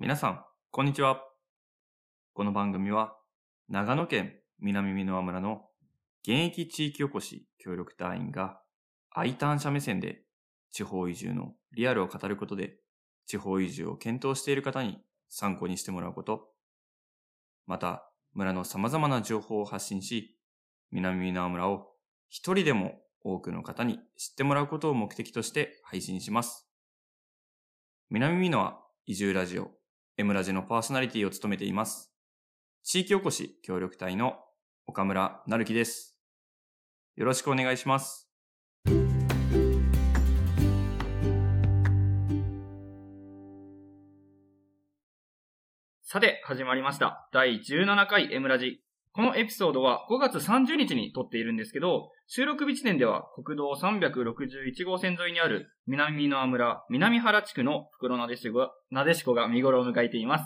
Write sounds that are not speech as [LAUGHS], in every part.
皆さん、こんにちは。この番組は、長野県南箕輪村の現役地域おこし協力隊員が、I ターン者目線で地方移住のリアルを語ることで、地方移住を検討している方に参考にしてもらうこと、また、村の様々な情報を発信し、南箕輪村を一人でも多くの方に知ってもらうことを目的として配信します。南箕輪移住ラジオ M ラジのパーソナリティを務めています。地域おこし協力隊の岡村なるきです。よろしくお願いします。さて、始まりました。第17回 M ラジ。このエピソードは5月30日に撮っているんですけど、収録日時点では国道361号線沿いにある南の村南原地区の袋なでしこなでしこが見頃を迎えています。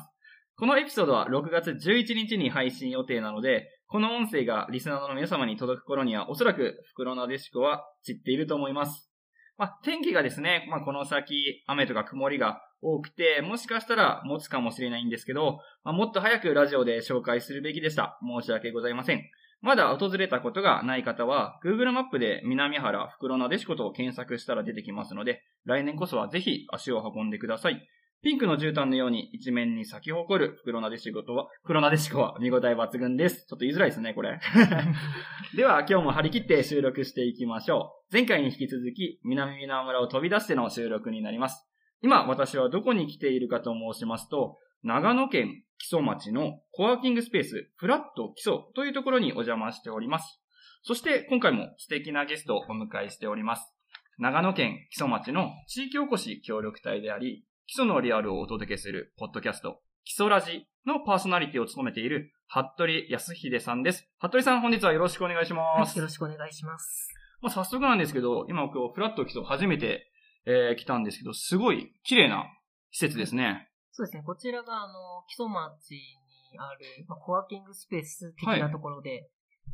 このエピソードは6月11日に配信予定なので、この音声がリスナーの皆様に届く頃にはおそらく袋なでしこは散っていると思います。まあ、天気がですね、まあ、この先雨とか曇りが多くて、もしかしたら持つかもしれないんですけど、まあ、もっと早くラジオで紹介するべきでした。申し訳ございません。まだ訪れたことがない方は、Google マップで南原袋なでしことを検索したら出てきますので、来年こそはぜひ足を運んでください。ピンクの絨毯のように一面に咲き誇る袋なでしことは、袋なでしこは見応え抜群です。ちょっと言いづらいですね、これ。[LAUGHS] では、今日も張り切って収録していきましょう。前回に引き続き、南水村を飛び出しての収録になります。今、私はどこに来ているかと申しますと、長野県木曽町のコワーキングスペース、フラット木曽というところにお邪魔しております。そして、今回も素敵なゲストをお迎えしております。長野県木曽町の地域おこし協力隊であり、基礎のリアルをお届けするポッドキャスト、基礎ラジのパーソナリティを務めている、服部康秀さんです。服部さん、本日はよろしくお願いします。よろしくお願いします。まあ、早速なんですけど、今今日フラット基礎初めて、えー来たんですけど、すごい綺麗な施設ですね。そうですね、こちらが、あの、木曽町にある、まあ、コワーキングスペース的なところで、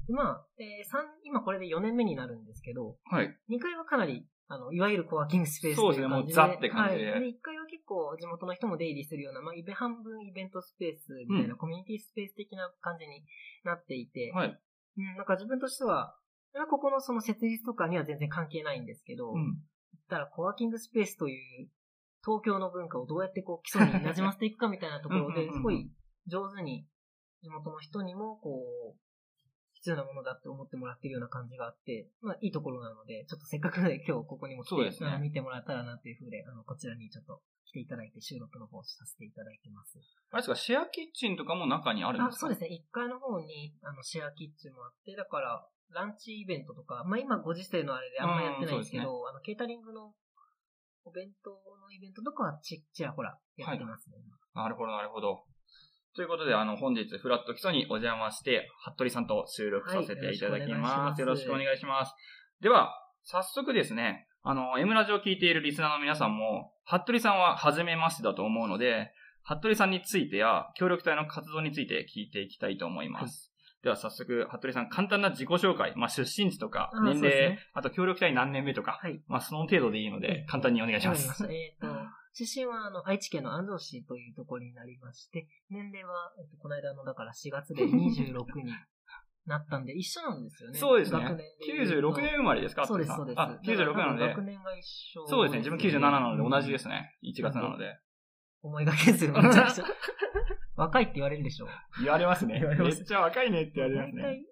まあ、えー三今これで4年目になるんですけど、はい。2階はかなり、あの、いわゆるコワーキングスペースそうですねもうザって感じではい。で、1階は結構地元の人も出入りするような、まあ、イベ半分イベントスペースみたいな、うんコミュニティスペース的な感じになっていて、はい。うん、なんか自分としては、まあここのその設立とかには全然関係ないんですけど、うん。たらコワーキングスペースという東京の文化をどうやってこう基礎に馴染ませていくかみたいなところで、すごい上手に地元の人にもこう、必要なものだって思ってもらってるような感じがあって、まあいいところなので、ちょっとせっかくなので今日ここにも来て、そうですね見てもらったらなっていうふうで、あの、こちらにちょっと来ていただいて収録の方させていただいてます。あれですか、シェアキッチンとかも中にあるんであ、すか？そうですね。1階の方に、あの、シェアキッチンもあって、だから、ランチイベントとか、まあ今ご時世のあれであんまやってないんですけうんど、あの、ケータリングのお弁当のイベントとかはち、ちらほらやってますね。なるほど、なるほど。ということで、あの、本日、フラット基礎にお邪魔して、服部さんと収録させていただきます。よろしくお願いします。では、早速ですね、あの、M ラジオを聞いているリスナーの皆さんも、服部さんは初めましてだと思うので、服部さんについてや、協力隊の活動について聞いていきたいと思います。では早速、服部さん、簡単な自己紹介、まあ、出身地とか、あ年齢、そうですねあと協力隊何年目とか、はい。まあ、その程度でいいので、簡単にお願いします。た。えっ、と、出身は、あの、愛知県の安城市というところになりまして、年齢は、えっと、この間の、だから4月で26になったんで、一緒なんですよね。そうですね学年で言うと96年生まれですか？そうです、そうです。あ、96なので学、年が一緒、そうですね。自分97なので同じですね。ね。1月なので。思いがけず、めちゃくちゃ。若いって言われるでしょ。言われますね。めっちゃ若いねって言われますね。大体、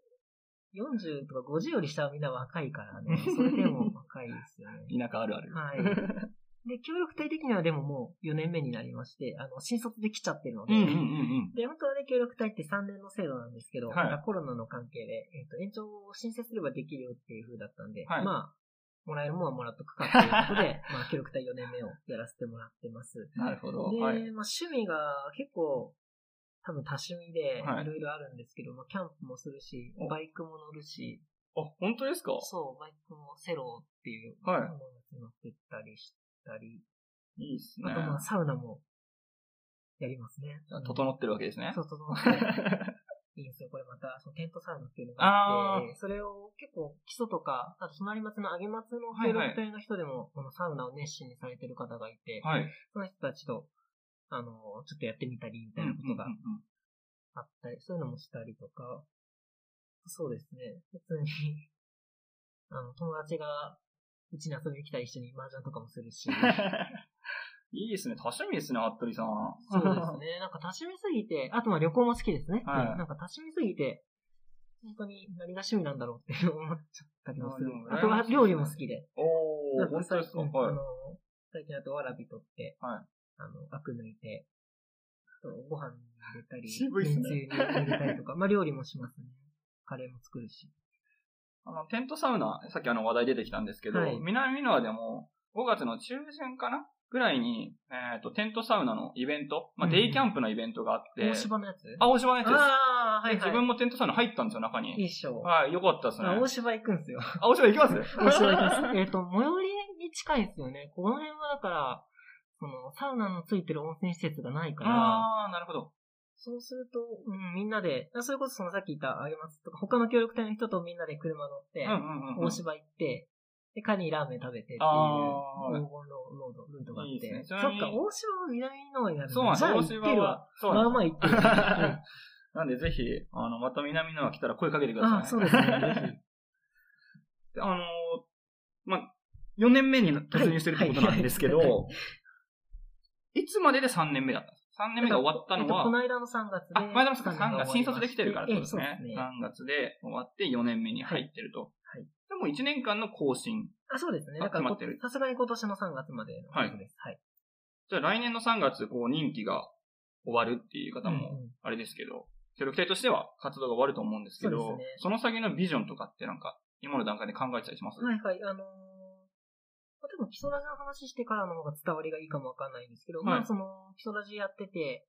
40とか50より下はみんな若いからね。それでも若いですよね。[LAUGHS] 田舎あるある。はい。で、協力隊的にはでももう4年目になりまして、あの、新卒で来ちゃってるので、うんうんうんうん。で、本当はね、協力隊って3年の制度なんですけど、はい。コロナの関係で、えっ、と、延長を申請すればできるよっていう風だったんで、はい。まあ、もらえるもんはもらっとくかっていうことで、[LAUGHS] まあ、協力隊4年目をやらせてもらってます。なるほど。で、はい。まあ、趣味が結構、多分多趣味で、はい。いろいろあるんですけど、まあ、キャンプもするしお、バイクも乗るし、あ、本当ですか？そう、バイクもセロっていうはい。ものに乗ってったりしたり、いいっすねあ。とまあ、サウナもやりますね。整ってるわけですね。そう、整って。[LAUGHS] いいんですよ。これまた、そのテントサウナっていうのがああって、それを結構基礎とか、あと隣町の揚げ松の協力隊の人でも、このサウナを熱心にされてる方がいて、はい。その人たちとあの、ちょっとやってみたりみたいなことがあったり、そういうのもしたりとか、そうですね。普通に、[LAUGHS] あの、友達がうちに遊びに来たら一緒に麻雀とかもするし、[LAUGHS] いいですね。多趣味ですね、服部さん。そうですね。[LAUGHS] なんか多趣味すぎて、あとまあ旅行も好きですね。はいうんなんか多趣味すぎて、本当に何が趣味なんだろうって思っちゃったりもするまあ。とは料理も好きで。おー、本当ですか？最近、はいあの、最近だとわらび取って、はいあの、アク抜いて、あとご飯に入れたり、めんつゆに入れたりとか、まあ料理もしますね。カレーも作るし。あの、テントサウナ、さっきあの話題出てきたんですけど、はい南美濃和でも5月の中旬かな？ぐらいに、えっ、と、テントサウナのイベント、まあ、うんうんデイキャンプのイベントがあって、大芝のやつ？あ、大島のやつです。あー、はい、はい。で自分もテントサウナ入ったんですよ、中いいに。っしょ。はい、よかったですね。あ大芝行くんすよ。あ、大島行きます？[LAUGHS] 大芝行きます。えっと、最寄りに近いですよね。この辺はだから、その、サウナのついてる温泉施設がないから、あー、なるほど。そうすると、うん、みんなで、それこそそのさっき言ったあげますとか、他の協力隊の人とみんなで車乗って。大芝行って、で、カニラーメン食べてっていう、黄金ロード、ルートがあって。いいねそっか、大芝は南の方になるそうなんです大島は。。そうまあまあ行ってる。うんす。なんでぜひ、あの、また南のは来たら声かけてください。あ、そうですね。[LAUGHS] あのー、まあ、4年目に突入してるってことなんですけど、はいはいいつまでで3年目だった ?3 年目が終わったのえっとこのは、間の3月で。あ、前田さん3月、新卒で来てるからってことですええね。すね。3月で終わって4年目に入ってると。はいはいでも1年間の更新。あ、そうですね。あだからさすがに今年の3月までのはずです。はい。じゃあ来年の3月、こう、任期が終わるっていう方うんもうん、あれですけど、協力隊としては活動が終わると思うんですけど、そねその先のビジョンとかってなんか、今の段階で考えてたりします？はいはい。あのー、まあ、多分基礎ラジの話してからの方が伝わりがいいかもわかんないんですけど、はいまあその、基礎ラジやってて、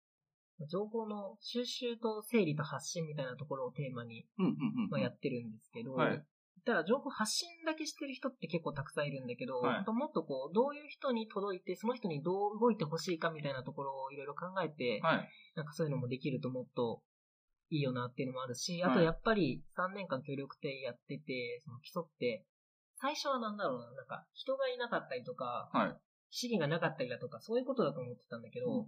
情報の収集と整理と発信みたいなところをテーマに、うんうんうん。まあ、やってるんですけど、はいただ情報発信だけしてる人って結構たくさんいるんだけど、はいもっとこう、どういう人に届いて、その人にどう動いてほしいかみたいなところをいろいろ考えて、はい。なんかそういうのもできるともっといいよなっていうのもあるし、はいあとやっぱり3年間協力隊やってて、その基礎って、最初はなんだろうな、なんか人がいなかったりとか、はい。資源がなかったりだとか、そういうことだと思ってたんだけど、うんうんうん。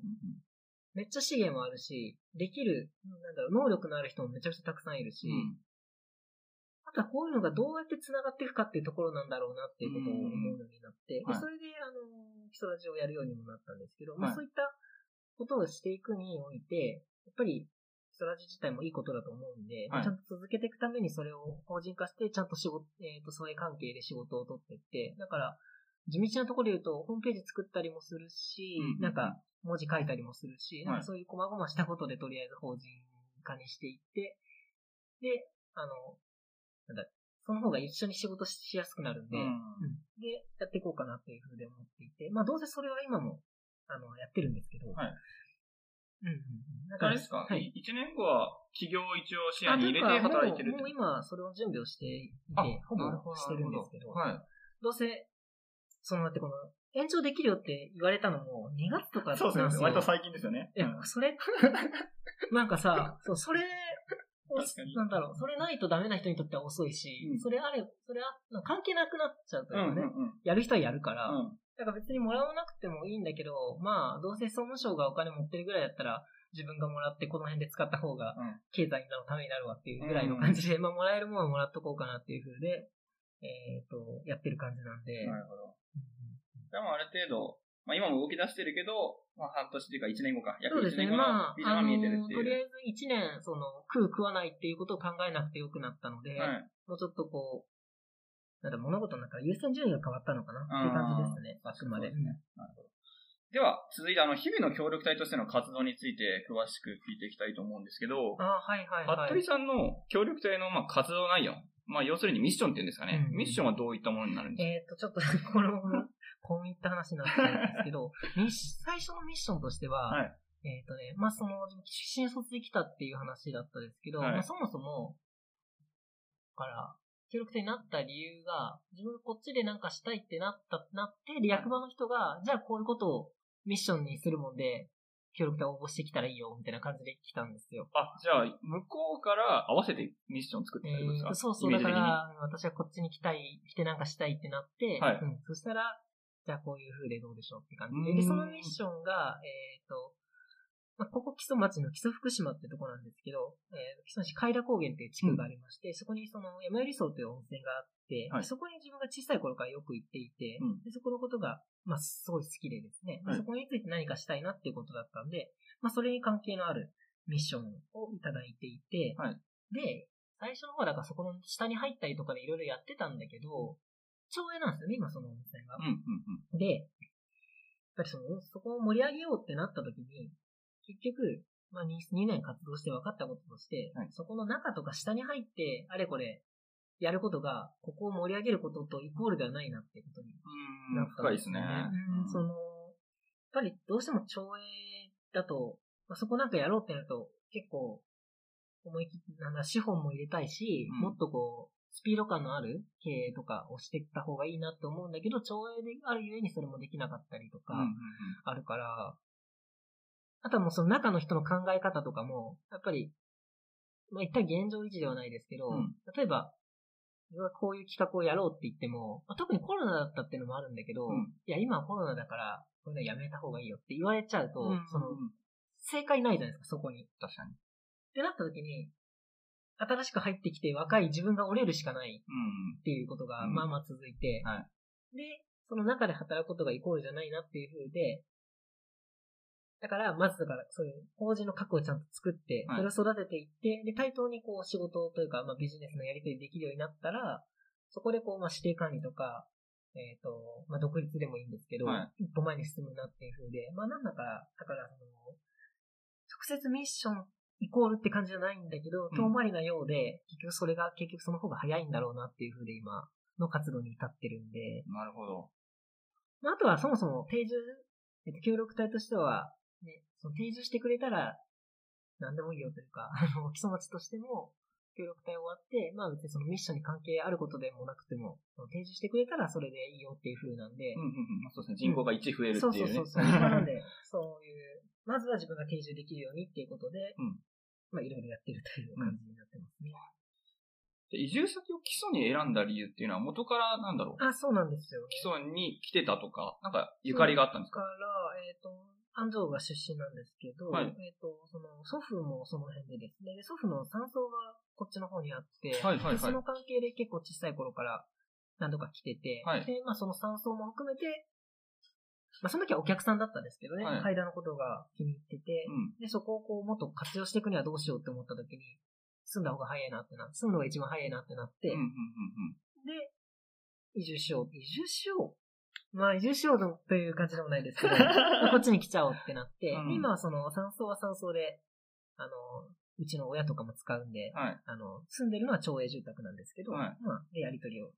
めっちゃ資源もあるし、できる、なんだろう、能力のある人もめちゃくちゃたくさんいるし、うん。あとはこういうのがどうやって繋がっていくかっていうところなんだろうなっていうことを思うようになって、うんはい。でそれで、あの、基礎ラジオをやるようにもなったんですけど、まはい。あそういったことをしていくにおいて、やっぱり基礎ラジ自体もいいことだと思うんで、はい。ちゃんと続けていくためにそれを法人化して、ちゃんと仕事、えっ、と、そういう関係で仕事を取っていって、だから、地道なところで言うと、ホームページ作ったりもするし、うんうんうん。なんか、文字書いたりもするし、なんはいかそういう細々したことでとりあえず法人化にしていって、で、あの、なんだ、その方が一緒に仕事しやすくなるんで、うん。うん。で、やっていこうかなっていうふうで思っていて、まあどうせそれは今も、あの、やってるんですけど、はいうんうんうん。だあれですか、はい。1年後は企業を一応視野あに入れて働いてるもうもう今、それを準備をしていて、ほぼしてるんですけど、はい。どうせ、その、だってこの、延長できるよって言われたのも2月とかそうですね。割と最近ですよね。いや、それ、[LAUGHS] なんかさ、そう、それなんだろう、それないとダメな人にとっては遅いし、うんそれあれ、それは関係なくなっちゃうとういうかね、んうんうん。やる人はやるから、うんだから別にもらわなくてもいいんだけど、まあ、どうせ総務省がお金持ってるぐらいだったら、自分がもらってこの辺で使った方がうん経済のためになるわっていうぐらいの感じで、まあ、もらえるものはもらっとこうかなっていう風で、えっ、と、やってる感じなんで、なるほど。でもある程度、まあ今も動き出してるけど、まあ半年っていうか1年後か。約1そうですね。年後のまあ、ビジョンが見えてるっていう。あのとりあえず1年、その、食う食わないっていうことを考えなくてよくなったので、はい。もうちょっとこう、なんだ、物事の中で優先順位が変わったのかな？っていう感じですね。あくまで。ですね。なるほど。では、続いてあの、日々の協力隊としての活動について詳しく聞いていきたいと思うんですけど、あはいはいはい。服部さんの協力隊のまあ活動内容、まあ要するにミッションっていうんですかね。うんミッションはどういったものになるんですか、えっ、と、ちょっと、この、こういった話になっちゃうんですけど、[LAUGHS] 最初のミッションとしては、はいえっ、とね、まあその、新卒で来たっていう話だったですけど、はいまあそもそも、だから、協力隊になった理由が、自分がこっちでなんかしたいってなった、なって、で、役場の人が、じゃあこういうことをミッションにするもんで、協力隊応募してきたらいいよ、みたいな感じで来たんですよ。あ、じゃあ、向こうから合わせてミッション作ってえくれるんですか、そうそう、だから、私はこっちに来たい、来てなんかしたいってなって、はいうん、そしたら、じゃあこういう風でどうでしょうって感じで。で、そのミッションが、えっ、と、まあ、ここ木曽町の木曽福島ってとこなんですけど、えー、木曽市海田高原っていう地区がありまして、そこにその山寄荘という温泉があって、はい。そこに自分が小さい頃からよく行っていて、うん。でそこのことが、まあ、すごい好きでですね、ではい。そこについて何かしたいなっていうことだったんで、まあ、それに関係のあるミッションをいただいていて、はい。で、最初の方だからそこの下に入ったりとかでいろいろやってたんだけど、町営なんですよね、今その温泉が。うんうんうん。で、やっぱりその、そこを盛り上げようってなった時に、結局、まあ 2, 2年活動して分かったこととして、はい。そこの中とか下に入って、あれこれ、やることが、ここを盛り上げることとイコールではないなっていうことにうーん、なったん深いですね。うんその、やっぱりどうしても町営だと、まあ、そこなんかやろうってなると、結構、思い切って、なんだ、資本も入れたいし、うん。もっとこう、スピード感のある経営とかをしていった方がいいなって思うんだけど、町営であるゆえにそれもできなかったりとかあるから、あとはもうその中の人の考え方とかも、やっぱり、まあ一旦現状維持ではないですけど、うん。例えば、こういう企画をやろうって言っても、まあ特にコロナだったっていうのもあるんだけど、うん。いや今はコロナだから、これやめた方がいいよって言われちゃうと、うん。そのう、ん正解ないじゃないですか、そこに。っ確かに。てなった時に、新しく入ってきて若い自分が折れるしかないうんっていうことがうん。まあまあ続いて、はで、その中で働くことがイコールじゃないなっていう風で、だから、まずだから、そういう、法人の核をちゃんと作って、はい。それを育てていって、で、対等にこう、仕事というか、まあビジネスのやり取りできるようになったら、そこでこう、まあ指定管理とか、えっ、と、まあ独立でもいいんですけど、は一歩前に進むなっていう風で、まあなんだか、だから、その、直接ミッションイコールって感じじゃないんだけど、うん。遠回りなようで、結局それが、結局その方が早いんだろうなっていう風で今の活動に至ってるんで、なるほど。まあ、あとはそもそも定住、えっと、協力隊としては、ね、その定住してくれたら、何でもいいよというか、[LAUGHS] あの、基礎町としても、協力隊終わって、まあ別にそのミッションに関係あることでもなくても、その定住してくれたらそれでいいよっていう風なんでうん、うんうん。そうですね。人口が1増えるってそういうね。そうそうそう。[LAUGHS] まあなんで、そういう、まずは自分が定住できるようにっていうことで、うんまあいろいろやってるという感じになってますね。で移住先を基礎に選んだ理由っていうのは元からなんだろう？あ、そうなんですよね。基礎に来てたとか、なんかゆかりがあったんですか？から、えっ、と、安城が出身なんですけど、はいえっ、と、その、祖父もその辺でですね、で祖父の山荘がこっちの方にあって、はいはいはいでその関係で結構小さい頃から何度か来てて、はいで、まあその山荘も含めて、まあその時はお客さんだったんですけどね、はい階段のことが気に入ってて、うん。で、そこをこうもっと活用していくにはどうしようって思った時に、住んだ方が早いなってな住むのが一番早いなってなって、うんうんうんで、移住しよう。移住しよう。まあ、移住しようという感じでもないですけど、ま [LAUGHS] あこっちに来ちゃおうってなって、うん今はその山荘は山荘で、あの、うちの親とかも使うんで、うん。はい。あの、住んでるのは町営住宅なんですけど、はいまあ、で、やりとりを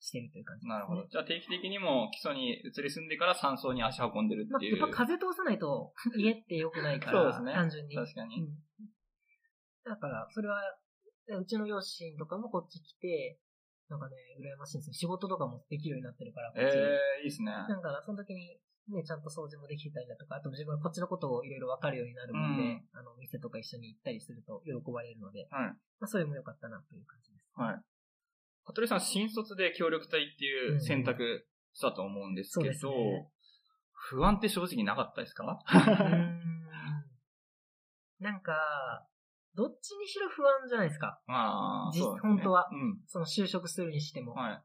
してるという感じです、ね。なるほど。じゃあ定期的にも基礎に移り住んでから山荘に足運んでるまあ、っていう。やっぱ風通さないと家って良くないから、[LAUGHS] そうですね単純に。確かに。うんだから、それは、うちの両親とかもこっち来て、なんかね、羨ましいんですよ。仕事とかもできるようになってるから、こっちええいいっすね。なんか、その時に、ね、ちゃんと掃除もできたりだとか、あと自分はこっちのことをいろいろ分かるようになるので、うんあの、店とか一緒に行ったりすると喜ばれるので、はい。まあ、それも良かったなという感じです。はい。服部さん、新卒で協力隊っていう選択したと思うんですけど、そうですね不安って正直なかったですか？[LAUGHS] なんか、どっちにしろ不安じゃないですか。まあ、実そうですね本当はうん。その就職するにしても。はい。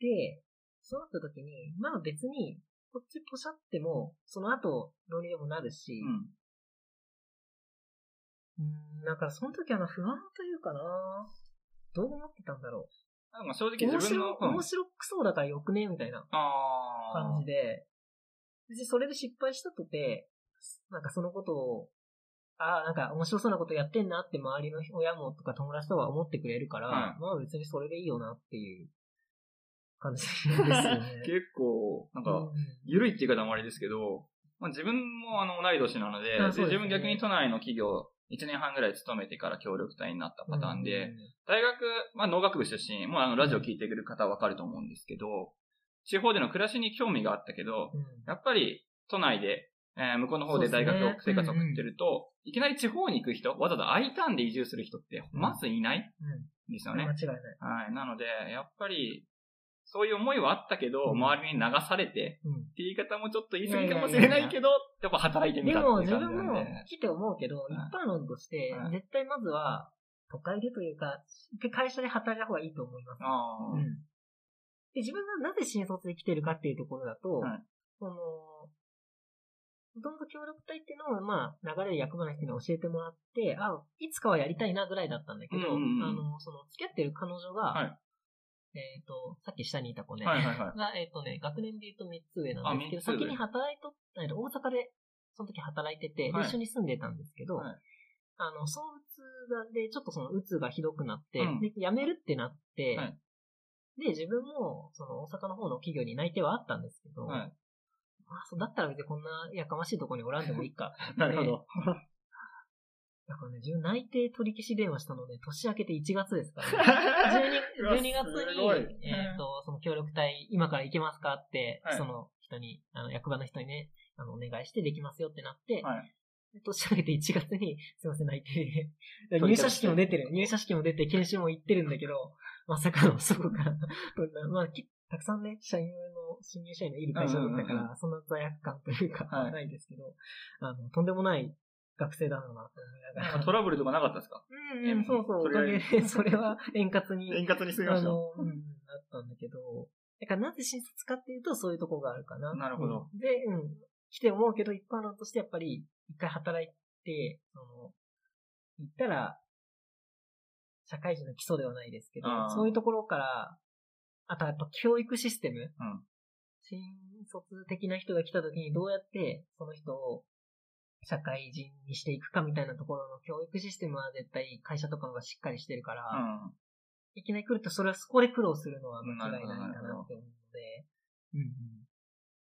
で、そうなった時に、まあ別に、こっちポシャっても、その後、どうにでもなるし、うん。うん、なんかその時はな不安というかなどう思ってたんだろなんか正直う。面自分の白、、面白くそうだからよくねみたいなああ。感じで、別にそれで失敗したとて、なんかそのことを、ああ、なんか面白そうなことやってんなって周りの親もとか友達とは思ってくれるから、はいまあ別にそれでいいよなっていう感じですよね。結構、なんか、うん。ゆるいって言い方もあれですけど、まあ、自分もあの同い年なので、ですね。自分逆に都内の企業1年半ぐらい勤めてから協力隊になったパターンで、大学、まあ、農学部出身、もうあのラジオ聞いてくる方はわかると思うんですけど、地方での暮らしに興味があったけど、うん。やっぱり都内で、えー向こうの方で大学生活を送ってると、いきなり地方に行く人、わざわざ I ターンで移住する人って、まずいないんですよね。うん間違いない。はい。なので、やっぱり、そういう思いはあったけど、うん周りに流されて、うん。って言い方もちょっと言い過ぎかもしれないけど、やっぱ働いてみでたっても自いう感じ分もなんで。来て思うけど、うん一般論としてうん、絶対まずは、都会でというか、会社で働いた方がいいと思います。うん。で、自分がなぜ新卒で来てるかっていうところだと、はいその、もともと協力隊っていうのを、まあ、流れで役場の人に教えてもらって、あ、いつかはやりたいなぐらいだったんだけど、うんうんうん。あの、その、付き合ってる彼女が、はい。えっ、と、さっき下にいた子ね、はいはいはい。が、えっ、とね、学年で言うと3つ上なんですけど、先に働いと、えっと大阪で、その時働いてて、ではい。一緒に住んでたんですけど、はい。あの、躁うつがで、ちょっとそのうつがひどくなって、うん。で、辞めるってなって、はい。で、自分も、その大阪の方の企業に内定はあったんですけど、あ、そうだったら別にこんなやかましいところにおらんでもいいか。[LAUGHS] なるほど。だからね、自分内定取り消し電話したのね、年明けて1月ですからね。[LAUGHS] うわ 12, 12月に、えっ、と、その協力隊、今から行けますかって、はいその人に、あの、役場の人にね、あの、お願いしてできますよってなって、はいで年明けて1月に、すいません、内定で。入社式も出てる。入社式も出て、研修も行ってるんだけど、まさかのそこから、まあ、きたくさんね、社員の、新入社員のいる会社だったから、そんな罪悪感というか、はい。ないですけど、あの、とんでもない学生だなと思いながら。トラブルとかなかったですか？うんうん、そうそう、おかげで、それは円滑に、円滑に過ぎました。あの、うん、なったんだけど、だからなぜ新卒かっていうと、そういうとこがあるかな。なるほど。うん。で、うん、来て思うけど、一般論としてやっぱり、一回働いて、その、行ったら、社会人の基礎ではないですけどそういうところから、あとはやっぱ教育システム、うん新卒的な人が来た時にどうやってその人を社会人にしていくかみたいなところの教育システムは絶対会社とかのがしっかりしてるから、うん。いきなり来るとそれはそこで苦労するのは間違いないかなって思うので、うんうん。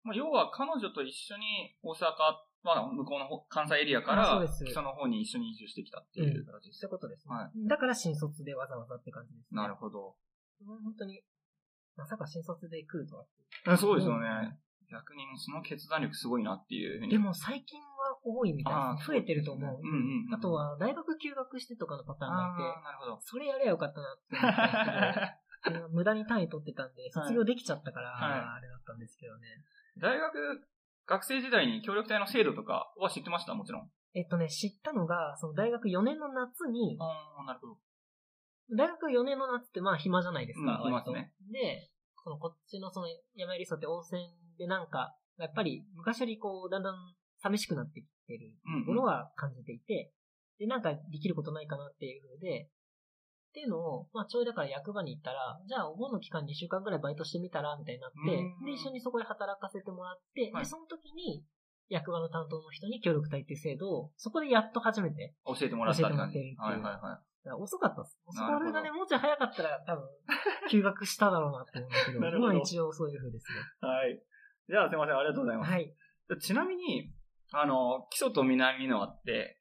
まあ、要は彼女と一緒に大阪、まあ、向こうの方関西エリアから基礎の方に一緒に移住してきたっていう形ですそういうことですね。はだから新卒でわざわざって感じですね。なるほど。本当に、まさか新卒で来るとはそうですよね。逆にその決断力すごいなっていうふうに。でも最近は多いみたいあーです。増えてると思う。そうんうんうんあとは、大学休学してとかのパターンがああ、なるほど。それやればよかったなって思ったんですけど、[LAUGHS] 無駄に単位取ってたんで、卒業できちゃったから、はいあれだったんですけどね。大学、学生時代に協力隊の制度とかは知ってました？もちろん。えっとね、知ったのが、その大学4年の夏に、ああ、なるほど。大学4年の夏ってまあ暇じゃないですか。うん暇ですねで、そのこっちのその山入り層って温泉でなんか、やっぱり昔よりこう、だんだん寂しくなってきてるうん、ところは感じていて、で、なんかできることないかなっていう風で、っていうのを、まあちょいだから役場に行ったら、じゃあお盆の期間2週間ぐらいバイトしてみたらみたいになってうん、で、一緒にそこで働かせてもらって、はいで、その時に、役場の担当の人に協力隊っていう制度を、そこでやっと初めて教えてもらった。教えてもらってるっていうはいはいはい。遅かったっす。それがね、もうちょい早かったら多分、[LAUGHS] 休学しただろうなって思うんだけど、[LAUGHS] なるほど今一応そういう風ですね。はい。じゃあすいません、ありがとうございます。はい。ちなみに、あの、基礎と南のあって、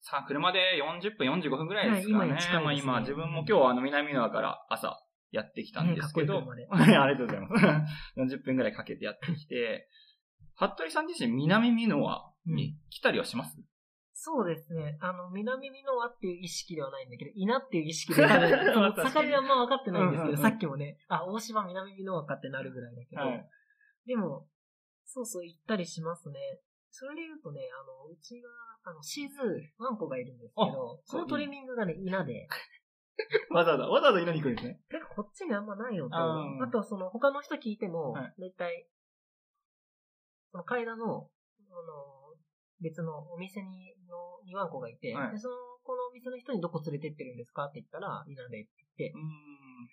さあ、車で40分、45分ぐらいですかね。はい今ねまあ今、自分も今日はあの南のから朝やってきたんですけど、ねいい [LAUGHS] はいありがとうございます。40分ぐらいかけてやってきて、服部さん自身南美濃和に来たりはします、そうですね。あの、南美濃和っていう意識ではないんだけど、稲っていう意識で多分、そ [LAUGHS] の確かに境であんま分かってないんですけど、さっきもね、あ、大島南美濃和かってなるぐらいだけど、はい。でも、そうそう行ったりしますね。それで言うとね、あの、うちが、あの、シーズー、ワンコがいるんですけど、そのトリミングがね、稲で、[LAUGHS] わざわざ、わざわざ稲に来るんですね。てかこっちにあんまないのと、あー。あとその他の人聞いてもはい、だいたい、その階段の、あの、別のお店に、の、にワンコがいて、はいで、その、このお店の人にどこ連れてってるんですかって言ったら、稲でって言ってう、ーん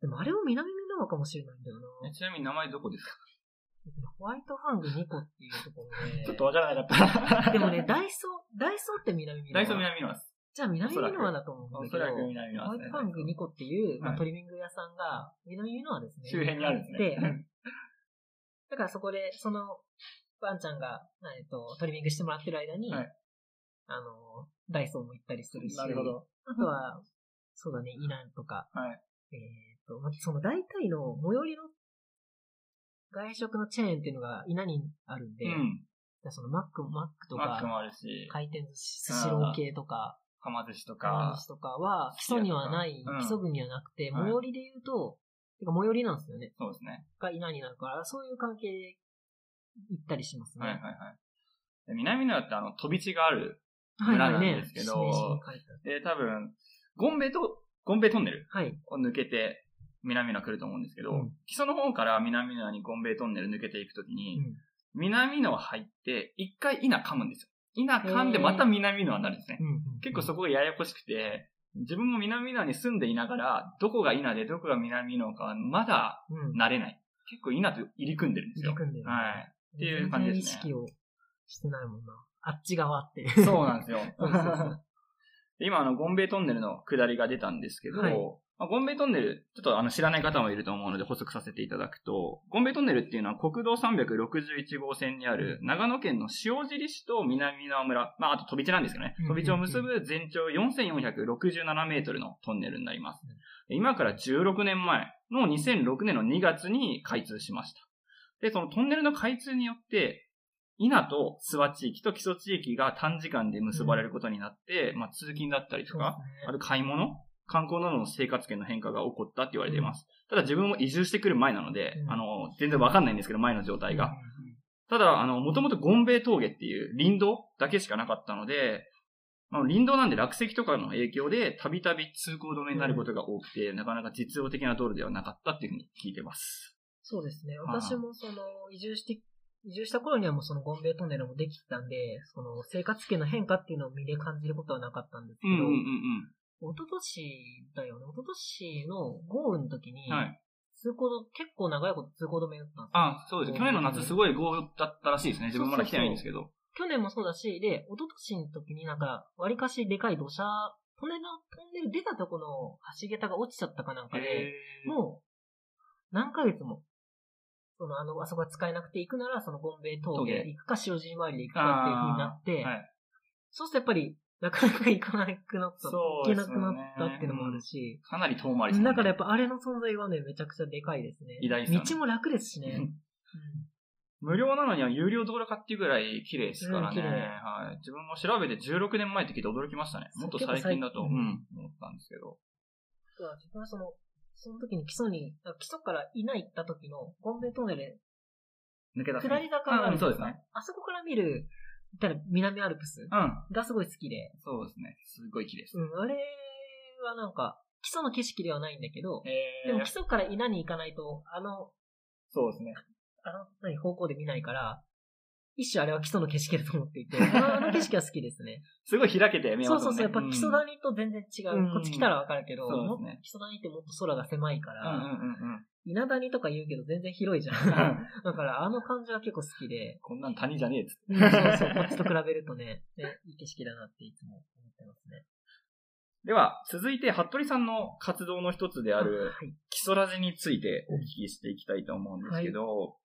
でもあれは南見なのかもしれないんだよなえ。ちなみに名前どこですか？ホワイトファング2個っていうところで、ちょっとわからなかった。[LAUGHS] でもね、ダイソー、ダイソーって南見ダイソー南のです。じゃあ南見の輪だと思うんだけど、おそらく南のですねホワイト。ファング2個っていう、まあ、はいトリミング屋さんが、南見の輪ですね。周辺にあるんですね。で、だからそこで、その、ワンちゃんが、えっと、トリミングしてもらってる間に、はいあの、ダイソーも行ったりするし、なるほど。あとは、そうだね、イナンとか、はい。えっと、まその大体の最寄りの外食のチェーンっていうのが稲にあるんで、うん。そのマック、マックとか、マックもあるし、回転寿司、スシロー系とか、はま寿司と釜か寿、司とかは、基礎にはない、うん基礎群にはなくて、はい最寄りで言うと、てか最寄りなんですよね。そうですね。が稲になるから、そういう関係で行ったりしますね。はいはいはい。で南野ってあの、飛び地がある。はい村なんはいね。ですけど名刺に書いてあるで、多分、ゴンベと、ゴンベトンネルはい。を抜けて、南野来ると思うんですけど、うん基礎の方から南野にゴンベイトンネル抜けていくときに、うん南野入って、一回稲噛むんですよ。稲噛んでまた南野になるんですね。うんうん結構そこがややこしくて、自分も南野に住んでいながら、どこが稲でどこが南野か、まだうん。慣れない。結構稲と入り組んでるんですよ。入り組んでる。はい。っていう感じですね意識をしてないもんな。あっち側って。そうなんですよ。[LAUGHS] そうそうそうで今、あの、ゴンベイトンネルの下りが出たんですけど、はいまあゴンベイトンネル、ちょっとあの知らない方もいると思うので補足させていただくと、ゴンベイトンネルっていうのは国道361号線にある長野県の塩尻市と南野村、まああと飛び地なんですけどねうん、飛び地を結ぶ全長4467メートルのトンネルになります。で今から16年前の2006年の2月に開通しました。で、そのトンネルの開通によって、稲と諏訪地域と木曽地域が短時間で結ばれることになって、まあ通勤だったりとか、ある買い物、観光などの生活圏の変化が起こったって言われています。ただ自分も移住してくる前なので、うんあの、全然わかんないんですけど、前の状態が。うんうんただ、あの、もともとゴンベイ峠っていう林道だけしかなかったので、まあ、林道なんで落石とかの影響で、たびたび通行止めになることが多くて、なかなか実用的な道路ではなかったっていうふうに聞いてます。そうですね。はい私もその、移住して、移住した頃にはもうそのゴンベイトンネルもできてたんで、その生活圏の変化っていうのを身で感じることはなかったんですけど、うんうんうん一昨年だよね。一昨年の豪雨の時にうん。、はい。通行止結構長いこと通行止めだったんですよ。あ、そうです。去年の夏すごい豪雨だったらしいですね。自分まだ来てないんですけど。去年もそうだし、で、一昨年の時になんか、割かしでかい土砂、トンネルの、トンネル出たとこの橋桁が落ちちゃったかなんかで、もう、何ヶ月も、その、あの、あそこが使えなくて行くなら、そのゴンベイ峠峠行くか、塩尻回りで行くかっていう風になって、はい。そうするとやっぱり、なかなか行かなくなった、行けなくなったっていうのもあるし、かなり遠回りですもんねだからやっぱあれの存在はね、めちゃくちゃでかいですね。偉大ですよね道も楽ですしね。うん無料なのには有料道路かっていうぐらい綺麗ですからね。うんはい。自分も調べて16年前って聞いて驚きましたね。もっと最近だと、うん、思ったんですけど。自分はその、その時に基礎に、あ基礎から稲行った時のゴンベイトンネル、抜け出す。下り坂があるうんですね。あそこから見る、たら南アルプスうん。がすごい好きで、そうですね。すごい綺麗です。うん、あれはなんか、基礎の景色ではないんだけど、えでも基礎から稲に行かないと、あの、そうですね。あの、何、方向で見ないから、一種あれは基礎の景色だと思っていて、あ [LAUGHS] のあの景色は好きですね。すごい開けて見えますもね。そうそうんそう、やっぱ基礎谷と全然違う。うんこっち来たらわかるけど、ね基礎谷ってもっと空が狭いから、うんうんうんうん。稲谷とか言うけど全然広いじゃん。うんだからあの感じは結構好きで、こんなん谷じゃねえっつって。うんそうそう、こっちと比べるとね、ねいい景色だなっていつも思ってますね。では、続いて、服部さんの活動の一つである、はい。基礎ラジについてお聞きしていきたいと思うんですけど、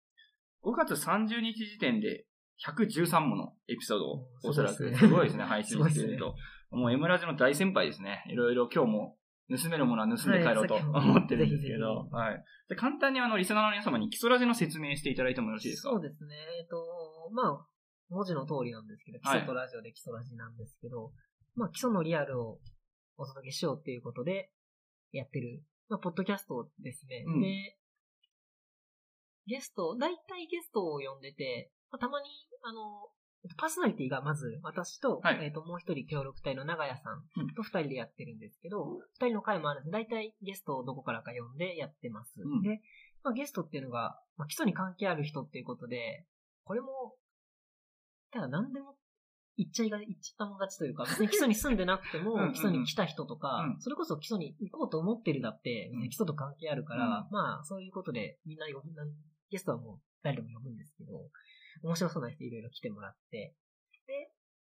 5月30日時点で113ものエピソードをうんおそらくすごいですね配信していると。もう M ラジの大先輩ですね。いろいろ今日も盗めるものは盗んで帰ろうと思ってるんですけぜど、はい。で簡単にあの、リスナーの皆様に基礎ラジの説明していただいてもよろしいですか？そうですね。えっと、まあ、文字の通りなんですけど、基はい礎とラジオで基礎ラジなんですけど、まあ、基礎のリアルをお届けしようっていうことでやってる、まあ、ポッドキャストですね。うんで、ゲスト、大体ゲストを呼んでて、まあ、たまに、あの、パーソナリティがまず私と、はい。えっ、と、もう一人協力隊の長屋さんうん。と二人でやってるんですけど、二、人の回もあるんで、大体ゲストをどこからか呼んでやってます。うん。で、まあ、ゲストっていうのが、まあ、基礎に関係ある人っていうことで、これも、ただ何でも言っちゃいが、言っちゃったもん勝ちというか、別に基礎に住んでなくてうんうんうん。も、基礎に来た人とか、うん。それこそ基礎に行こうと思ってるだって、うん。基礎と関係あるから、うまあ、そういうことで、みんな呼ぶ、ゲストはもう誰でも呼ぶんですけど、面白そうな人いろいろ来てもらって、で、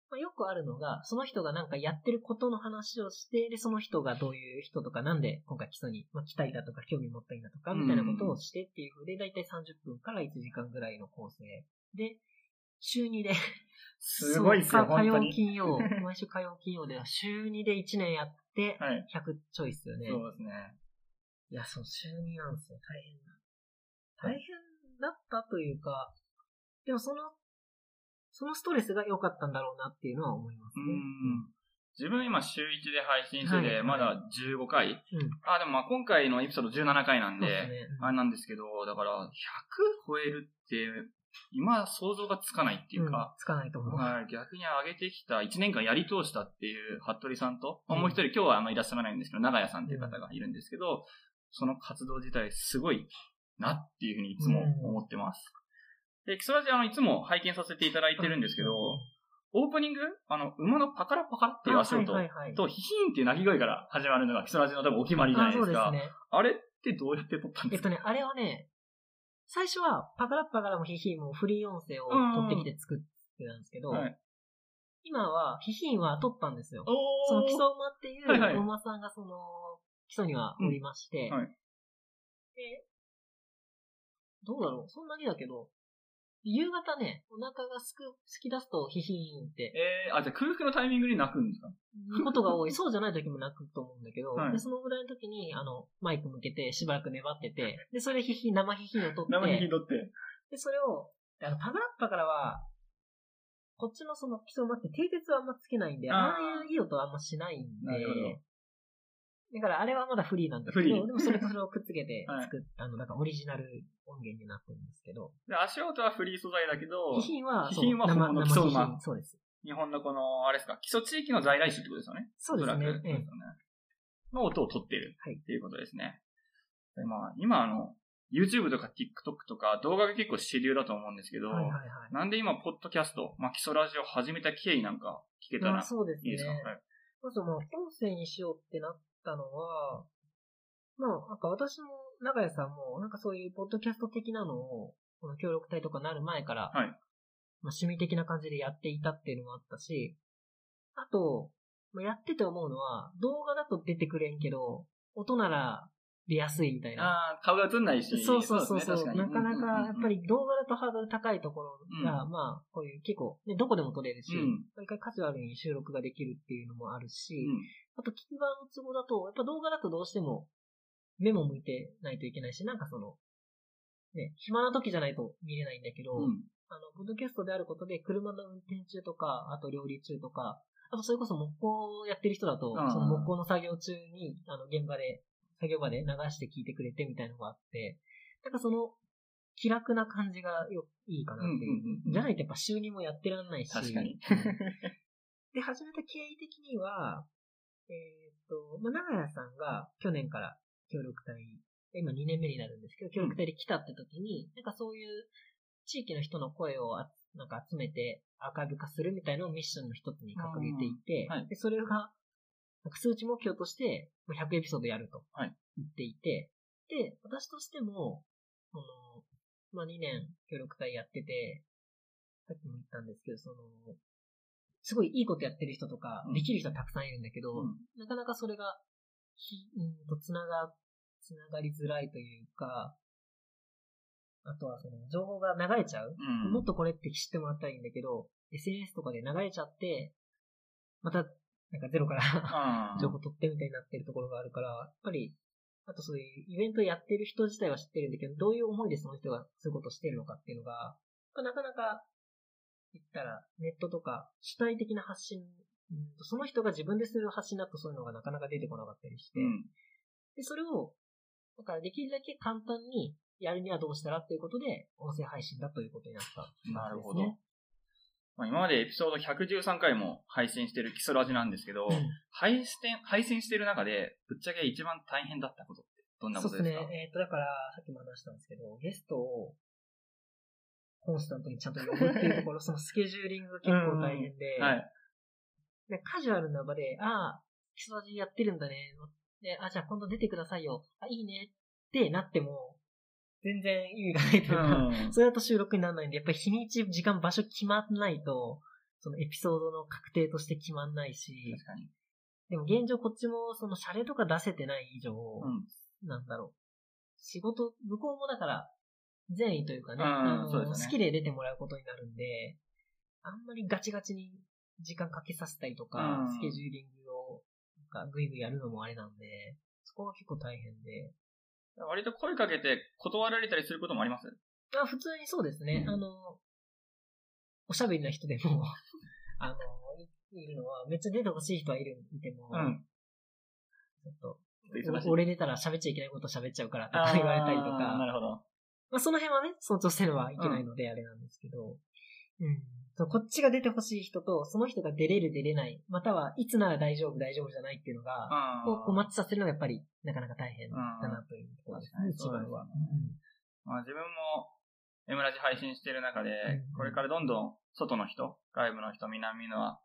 まあ、よくあるのが、その人がなんかやってることの話をして、で、その人がどういう人とか、なんで今回基礎に、まあ、来たりだとか、興味持ったりだとか、みたいなことをしてっていう風で、だいたい30分から1時間ぐらいの構成。で、週2で、すごいですよ、火曜。金曜、[LAUGHS] 毎週火曜金曜では週2で1年やって、はい。100ちょいっすよね。そうですね。いや、そう、週2なんですよ。大変。大変だったというか、でもその、そのストレスが良かったんだろうなっていうのは思いますうね。ん。自分今週1で配信してて、はいはいまだ15回。うん。あ、でもまあ今回のエピソード17回なんで、ですね。あれなんですけど、だから100超えるって、今想像がつかないっていううんか、つかないと思う。はい逆に上げてきた、1年間やり通したっていう服部さんと、もう一人今日はあのいらっしゃらないんですけど、長屋さんっていう方がいるんですけど、その活動自体すごいなっていうふうにいつも思ってます。で、基礎ラジあのいつも拝見させていただいてるんですけど、オープニングあの、馬のパカラパカラっていう足音あはいはいはい。と、ヒヒーンっていう鳴き声から始まるのが基礎ラジの多分お決まりじゃあないですか。そうですね。あれってどうやって撮ったんですか？えっとね、あれはね、最初はパカラッパカラもヒヒンもフリー音声を取ってきて作ってたんですけど、はい。今はヒヒンは取ったんですよ。その基礎馬っていう馬さんがその基礎にはおりまして、うん。はい。で、どうだろう？そんなにだけど、夕方ね、お腹がすく、すき出すとヒヒーンって。えー、あ、じゃあ空腹のタイミングに泣くんですか？ことが多い。そうじゃない時も泣くと思うんだけど、はい。でそのぐらいの時に、あの、マイク向けてしばらく粘ってて、で、それヒヒ、生ヒヒを取って、生ヒヒ撮って。で、それを、あの、パグラッパからは、こっちのその基礎馬って蹄鉄はあんまつけないんで、あー。ああいういい音はあんましないんで、だからあれはまだフリーなんですけど、でもそれとそれをくっつけてはい作っ、あの、なんかオリジナル音源になってるんですけど、で、足音はフリー素材だけど、ヒヒンは、ヒヒンはそう本物の基生礎馬そうです。日本のこの、あれですか、基礎地域の在来種ってことですよね。そうですねええね。の音を取ってるはいっていうことですね。でまあ、今あの、YouTube とか TikTok とか動画が結構主流だと思うんですけど、はいはいはい。なんで今、ポッドキャスト、まあ、基礎ラジオを始めた経緯なんか聞けたらまあそうですねいいですか、。はいまずまあ、音声にしようってなったのは、まあ、なんか私も、長屋さんも、なんかそういうポッドキャスト的なのを、この協力隊とかなる前から、はい。まあ趣味的な感じでやっていたっていうのもあったし、あと、まあ、やってて思うのは、動画だと出てくれんけど、音なら出やすいみたいな。ああ、顔が映んないし。そうそうそうそう、ね確なかなか、やっぱり動画だとハードル高いところが、うまあ、こういう結構、ね、どこでも撮れるし、うん。それからカジュアルに収録ができるっていうのもあるし、うんあと聞く側の都合だと、やっぱ動画だとどうしても目も向いてないといけないし、なんかその、ね、暇な時じゃないと見れないんだけど、うんあの、ポッドキャストであることで、車の運転中とか、あと料理中とか、あとそれこそ木工をやってる人だと、うんその木工の作業中に、あの、現場で、作業場で流して聞いてくれてみたいのがあって、なんかその、気楽な感じがよ、いいかなっていう。じゃないとやっぱ収入もやってらんないし。確かに。で、始めた経緯的には、えーっと、まあ、長屋さんが去年から協力隊、今2年目になるんですけど、協力隊で来たって時に、なんかそういう地域の人の声をあなんか集めてアーカイブ化するみたいなのをミッションの一つに掲げていて、うんはい。で、それが、なんか数値目標としてまあ100エピソードやるとはい。言っていて、で、私としても、その、まあ、2年協力隊やってて、さっきも言ったんですけど、その、すごいいいことやってる人とかう、ん。できる人はたくさんいるんだけど、うん。なかなかそれが、ひうんと、つなが、つながりづらいというか、あとはその、情報が流れちゃう。うん。もっとこれって知ってもらったらいいんだけど、SNS とかで流れちゃって、また、なんかゼロから [LAUGHS] 情報取ってみたいになってるところがあるから、やっぱり、あとそういうイベントやってる人自体は知ってるんだけど、どういう思いでその人がそういうことをしてるのかっていうのが、なかなか、言ったら、ネットとか主体的な発信、うんその人が自分でする発信だとそういうのがなかなか出てこなかったりして、うん。で、それを、だからできるだけ簡単にやるにはどうしたらっていうことで、音声配信だということになった、なるほど。まあ、今までエピソード113回も配信してる基礎ラジなんですけど、うん配信、配信してる中で、ぶっちゃけ一番大変だったことってどんなことですか？そうですね。えっ、と、だから、さっきも話したんですけど、ゲストを、コンスタントにちゃんと呼ぶっていうところ、[LAUGHS] そのスケジューリングが結構大変で、はい。でカジュアルな場で、ああ、基礎味やってるんだね。で、あ、じゃあ今度出てくださいよ。あ、いいねってなっても、全然意味がないというか、うんそれだと収録にならないんで、やっぱり日にち、時間、場所決まんないと、そのエピソードの確定として決まんないし。でも現状こっちもそのシャレとか出せてない以上、うん。なんだろう。仕事、向こうもだから、善意というかね、うんあのそうですね好きで出てもらうことになるんで、あんまりガチガチに時間かけさせたりとか、うんスケジューリングを、なんかぐいぐいやるのもあれなんで、そこが結構大変で。割と声かけて断られたりすることもあります？あ普通にそうですね。うんあの、おしゃべりな人でも、[LAUGHS] あの、いるのは、めっちゃ出てほしい人はいる、いても、うん。ちょっと、俺出たら喋っちゃいけないこと喋っちゃうからとか言われたりとあーなか、るほど。まあその辺はね、尊重せねばいけないのであれなんですけど、うん。そうこっちが出てほしい人と、その人が出れる出れない、またはいつなら大丈夫大丈夫じゃないっていうのが、こうこうマッチさせるのがやっぱりなかなか大変だなというところですね、うん一番は。そうですまあ、自分も、エムラジ配信してる中で、うん。これからどんどん外の人、外部の人、南のは、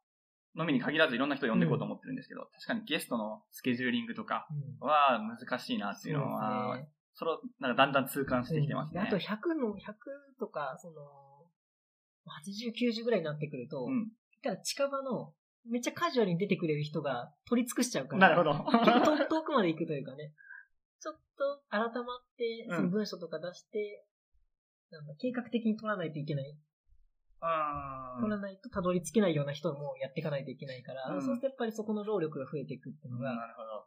飲みに限らずいろんな人呼んでいこうと思ってるんですけど、確かにゲストのスケジューリングとかうん。は難しいなっていうのは、それをなんかだんだん痛感してきてますね。うんであと100の、100とか、その、80、90ぐらいになってくると、うん。ただ近場の、めっちゃカジュアルに出てくれる人が取り尽くしちゃうから。なるほど。遠遠くまで行くというかね。ちょっと改まって、うんその文章とか出して、なんだ計画的に取らないといけない。うん取らないとたどり着けないような人もやっていかないといけないから、うんそうするとやっぱりそこの労力が増えていくっていうのが、なるほど。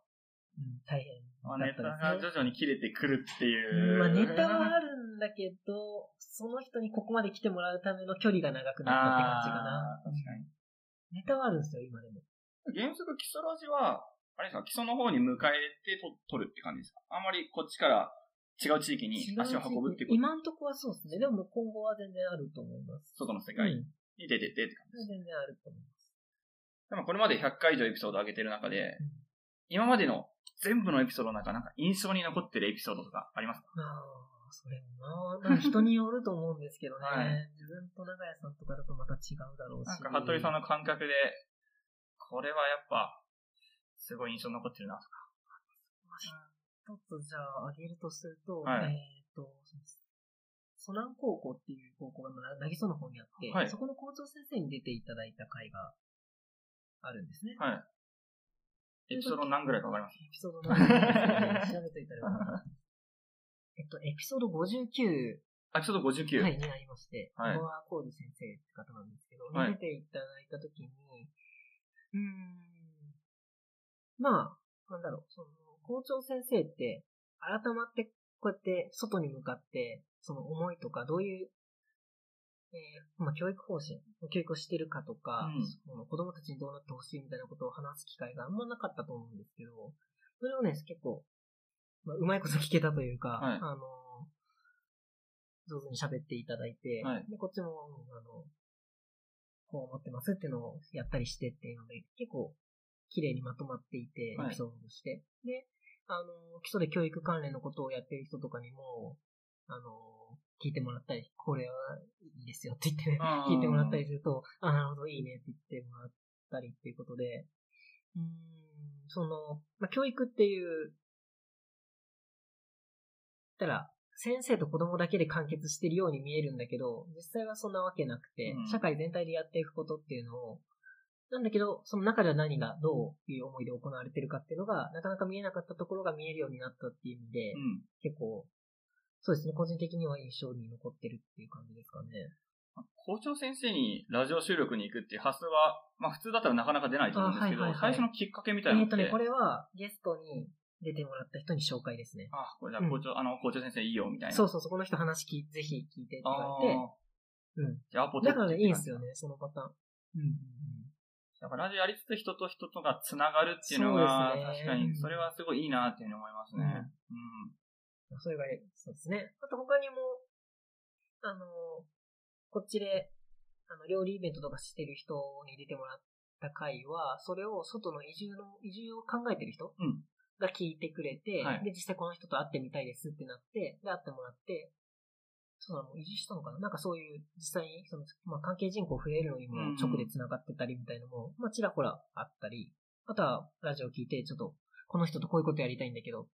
うん大変まあ、だネタがったですね。徐々に切れてくるっていう。まあネタはあるんだけど、その人にここまで来てもらうための距離が長くなったって感じかな確かに。ネタはあるんですよ、今でも。原則基礎ラジは、あれですか、基礎の方に迎えてと取るって感じですか？あんまりこっちから違う地域に足を運ぶってこと？今んとこはそうですね。でも今後は全然あると思います。外の世界うんに出てってって感じです。全然あると思います。でもこれまで100回以上エピソード上げてる中で、うん今までの全部のエピソードの中、なんか印象に残ってるエピソードとかありますか？ああ、それもな、なんか人によると思うんですけどね。[LAUGHS] はい自分と長屋さんとかだとまた違うだろうし。なんか、服部さんの感覚で、これはやっぱ、すごい印象に残ってるなとか。一つじゃあ、あげるとすると、はいえっ、と、蘇南高校っていう高校がなぎその方にあって、はいそこの校長先生に出ていただいた回があるんですね。はい。エピソード何ぐらいかわかります？エピソードの調べといたら。[LAUGHS] えっと、エピソード59、あエピソード59。はい、になりまして、はい小川浩二先生って方なんですけど、はい出ていただいたときに、うーん、まあ、なんだろう、その、校長先生って、改まって、こうやって外に向かって、その思いとか、どういう、えーまあ、教育方針、教育をしてるかとか、うん。その子供たちにどうなってほしいみたいなことを話す機会があんまなかったと思うんですけど、それをね、結構、まあ、うまいこと聞けたというか、はい。あの、上手に喋っていただいて、はい。でこっちも、うんあの、こう思ってますっていうのをやったりしてっていうので、結構、綺麗にまとまっていて、はい。エピソードとして。で、あの、基礎で教育関連のことをやってる人とかにも、あの、聞いてもらったり、これはいいですよって言ってね、聞いてもらったりすると、あ、なるほど、いいねって言ってもらったりっていうことで、うーん、その、まあ、教育っていう、たら、先生と子供だけで完結してるように見えるんだけど、実際はそんなわけなくて、うん。社会全体でやっていくことっていうのを、なんだけど、その中では何がどういう思いで行われてるかっていうのが、なかなか見えなかったところが見えるようになったっていう意味で、うん。結構、そうですね、個人的には印象に残ってるっていう感じですかね。校長先生にラジオ収録に行くっていう発想は、まあ普通だったらなかなか出ないと思うんですけど、あはいはいはい最初のきっかけみたいなのって。えっとね、これはゲストに出てもらった人に紹介ですね。あ、これじゃあ校長、あの、校長先生いいよ、みたいな。そうそうそう、この人話聞いぜひ聞いてって言われて、あうん。ーじゃあアポ取ってだからね、いいんすよね、そのパターン。うんうんだからラジオやりつつ人と人とが繋がるっていうのが、確かに、それはすごいいいなっていうふうに思いますね。うん。それが、そうですね。あと他にも、あの、こっちで、あの、料理イベントとかしてる人に出てもらった回は、それを外の移住の、移住を考えてる人うん。が聞いてくれて、はい。で、実際この人と会ってみたいですってなって、で、会ってもらって、そうなの、移住したのかな？なんかそういう、実際に、その、まあ、関係人口増えるのにもうんうん直で繋がってたりみたいのも、まあ、ちらほらあったり、あとは、ラジオ聞いて、ちょっと、この人とこういうことやりたいんだけど、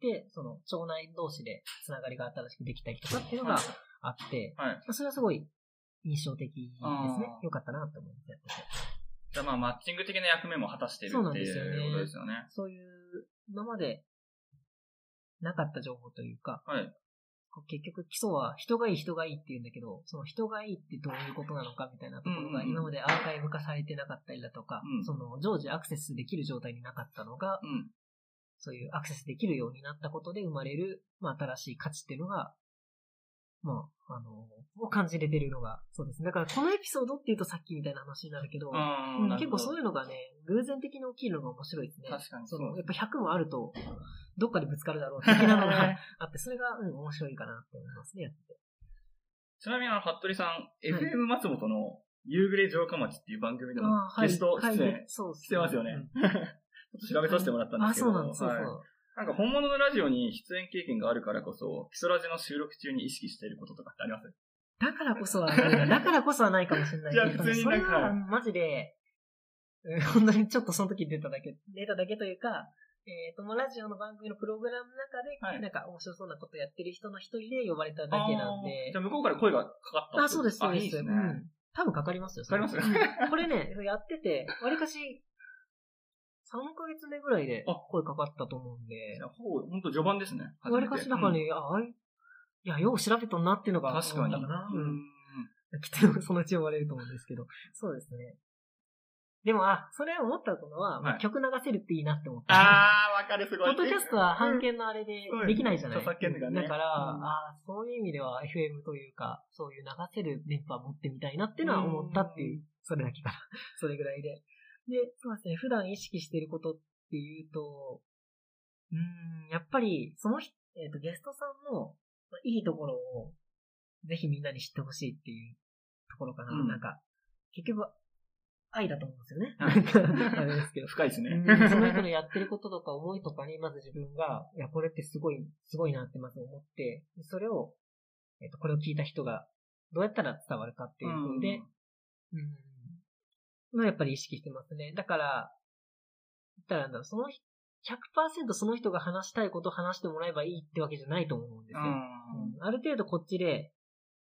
で、その、町内同士で繋がりが新しくできたりとかっていうのがあって、はい。まあそれはすごい印象的ですねよかったなと思ってやってて。じゃあまあマッチング的な役目も果たしてるっていうことですよね。そういう、今までなかった情報というか、はい。結局基礎は人がいい人がいいって言うんだけど、その人がいいってどういうことなのかみたいなところが今までアーカイブ化されてなかったりだとか、うんその常時アクセスできる状態になかったのが、うん。そういうアクセスできるようになったことで生まれる、まあ、新しい価値っていうのが、まあ、あの、を感じれてるのが、そうですね。だからこのエピソードっていうとさっきみたいな話になるけど、うん結構そういうのがね、偶然的に起きるのが面白いですね。確かにその、やっぱ100もあると、どっかでぶつかるだろう [LAUGHS] 的なのがあって、それが、うん、面白いかなって思いますね、やってて。ちなみにあの、服部さん、FM 松本の夕暮れ城下町っていう番組でもゲスト出演してますよね。ちょっと調べさせてもらったんですけど。あ、そうなんです、そうそう。なんか本物のラジオに出演経験があるからこそ、基礎ラジの収録中に意識していることとかってあります？だからこそはない。だからこそはないかもしれないけど。じゃあ普通になんか。マジで、本当にちょっとその時出ただけ、出ただけというか、えっ、ー、と、ラジオの番組のプログラムの中で、はい、なんか面白そうなことやってる人の一人で呼ばれただけなんで。じゃあ向こうから声がかかったあ、そうです、そうです。いいですね、うん。多分かかりますよ。かかりますよ。[LAUGHS] これね、やってて、わりかし、3ヶ月目ぐらいで声かかったと思うんで。ほぼ、ほんと序盤ですね。わりかしだからね、あ、いや、よう調べとんなっていうのが。確かに。うん。きっとそのうち呼ばれると思うんですけど。そうですね。でも、あ、それ思ったのは、まあ、曲流せるっていいなって思った。ああ、わかる、すごい。ポッドキャストは版権のあれでできないじゃない、著作権がね。だから、ああ、そういう意味では FM というか、そういう流せる電波持ってみたいなっていうのは思ったっていう、それだけから、それぐらいで。で、そうですね、普段意識していることっていうと、うん、やっぱり、その人、えっ、ー、と、ゲストさんのいいところを、ぜひみんなに知ってほしいっていうところかな。うん、なんか、結局、愛だと思うんですよね。あれですけど。深いですね。その人のやってることとか思いとかに、まず自分が、いや、これってすごい、すごいなってまず思って、それを、えっ、ー、と、これを聞いた人が、どうやったら伝わるかっていうふうで、うん、まあやっぱり意識してますね。だから、言ったらなんだろう、その100%その人が話したいことを話してもらえばいいってわけじゃないと思うんですよ。うん、ある程度こっちで、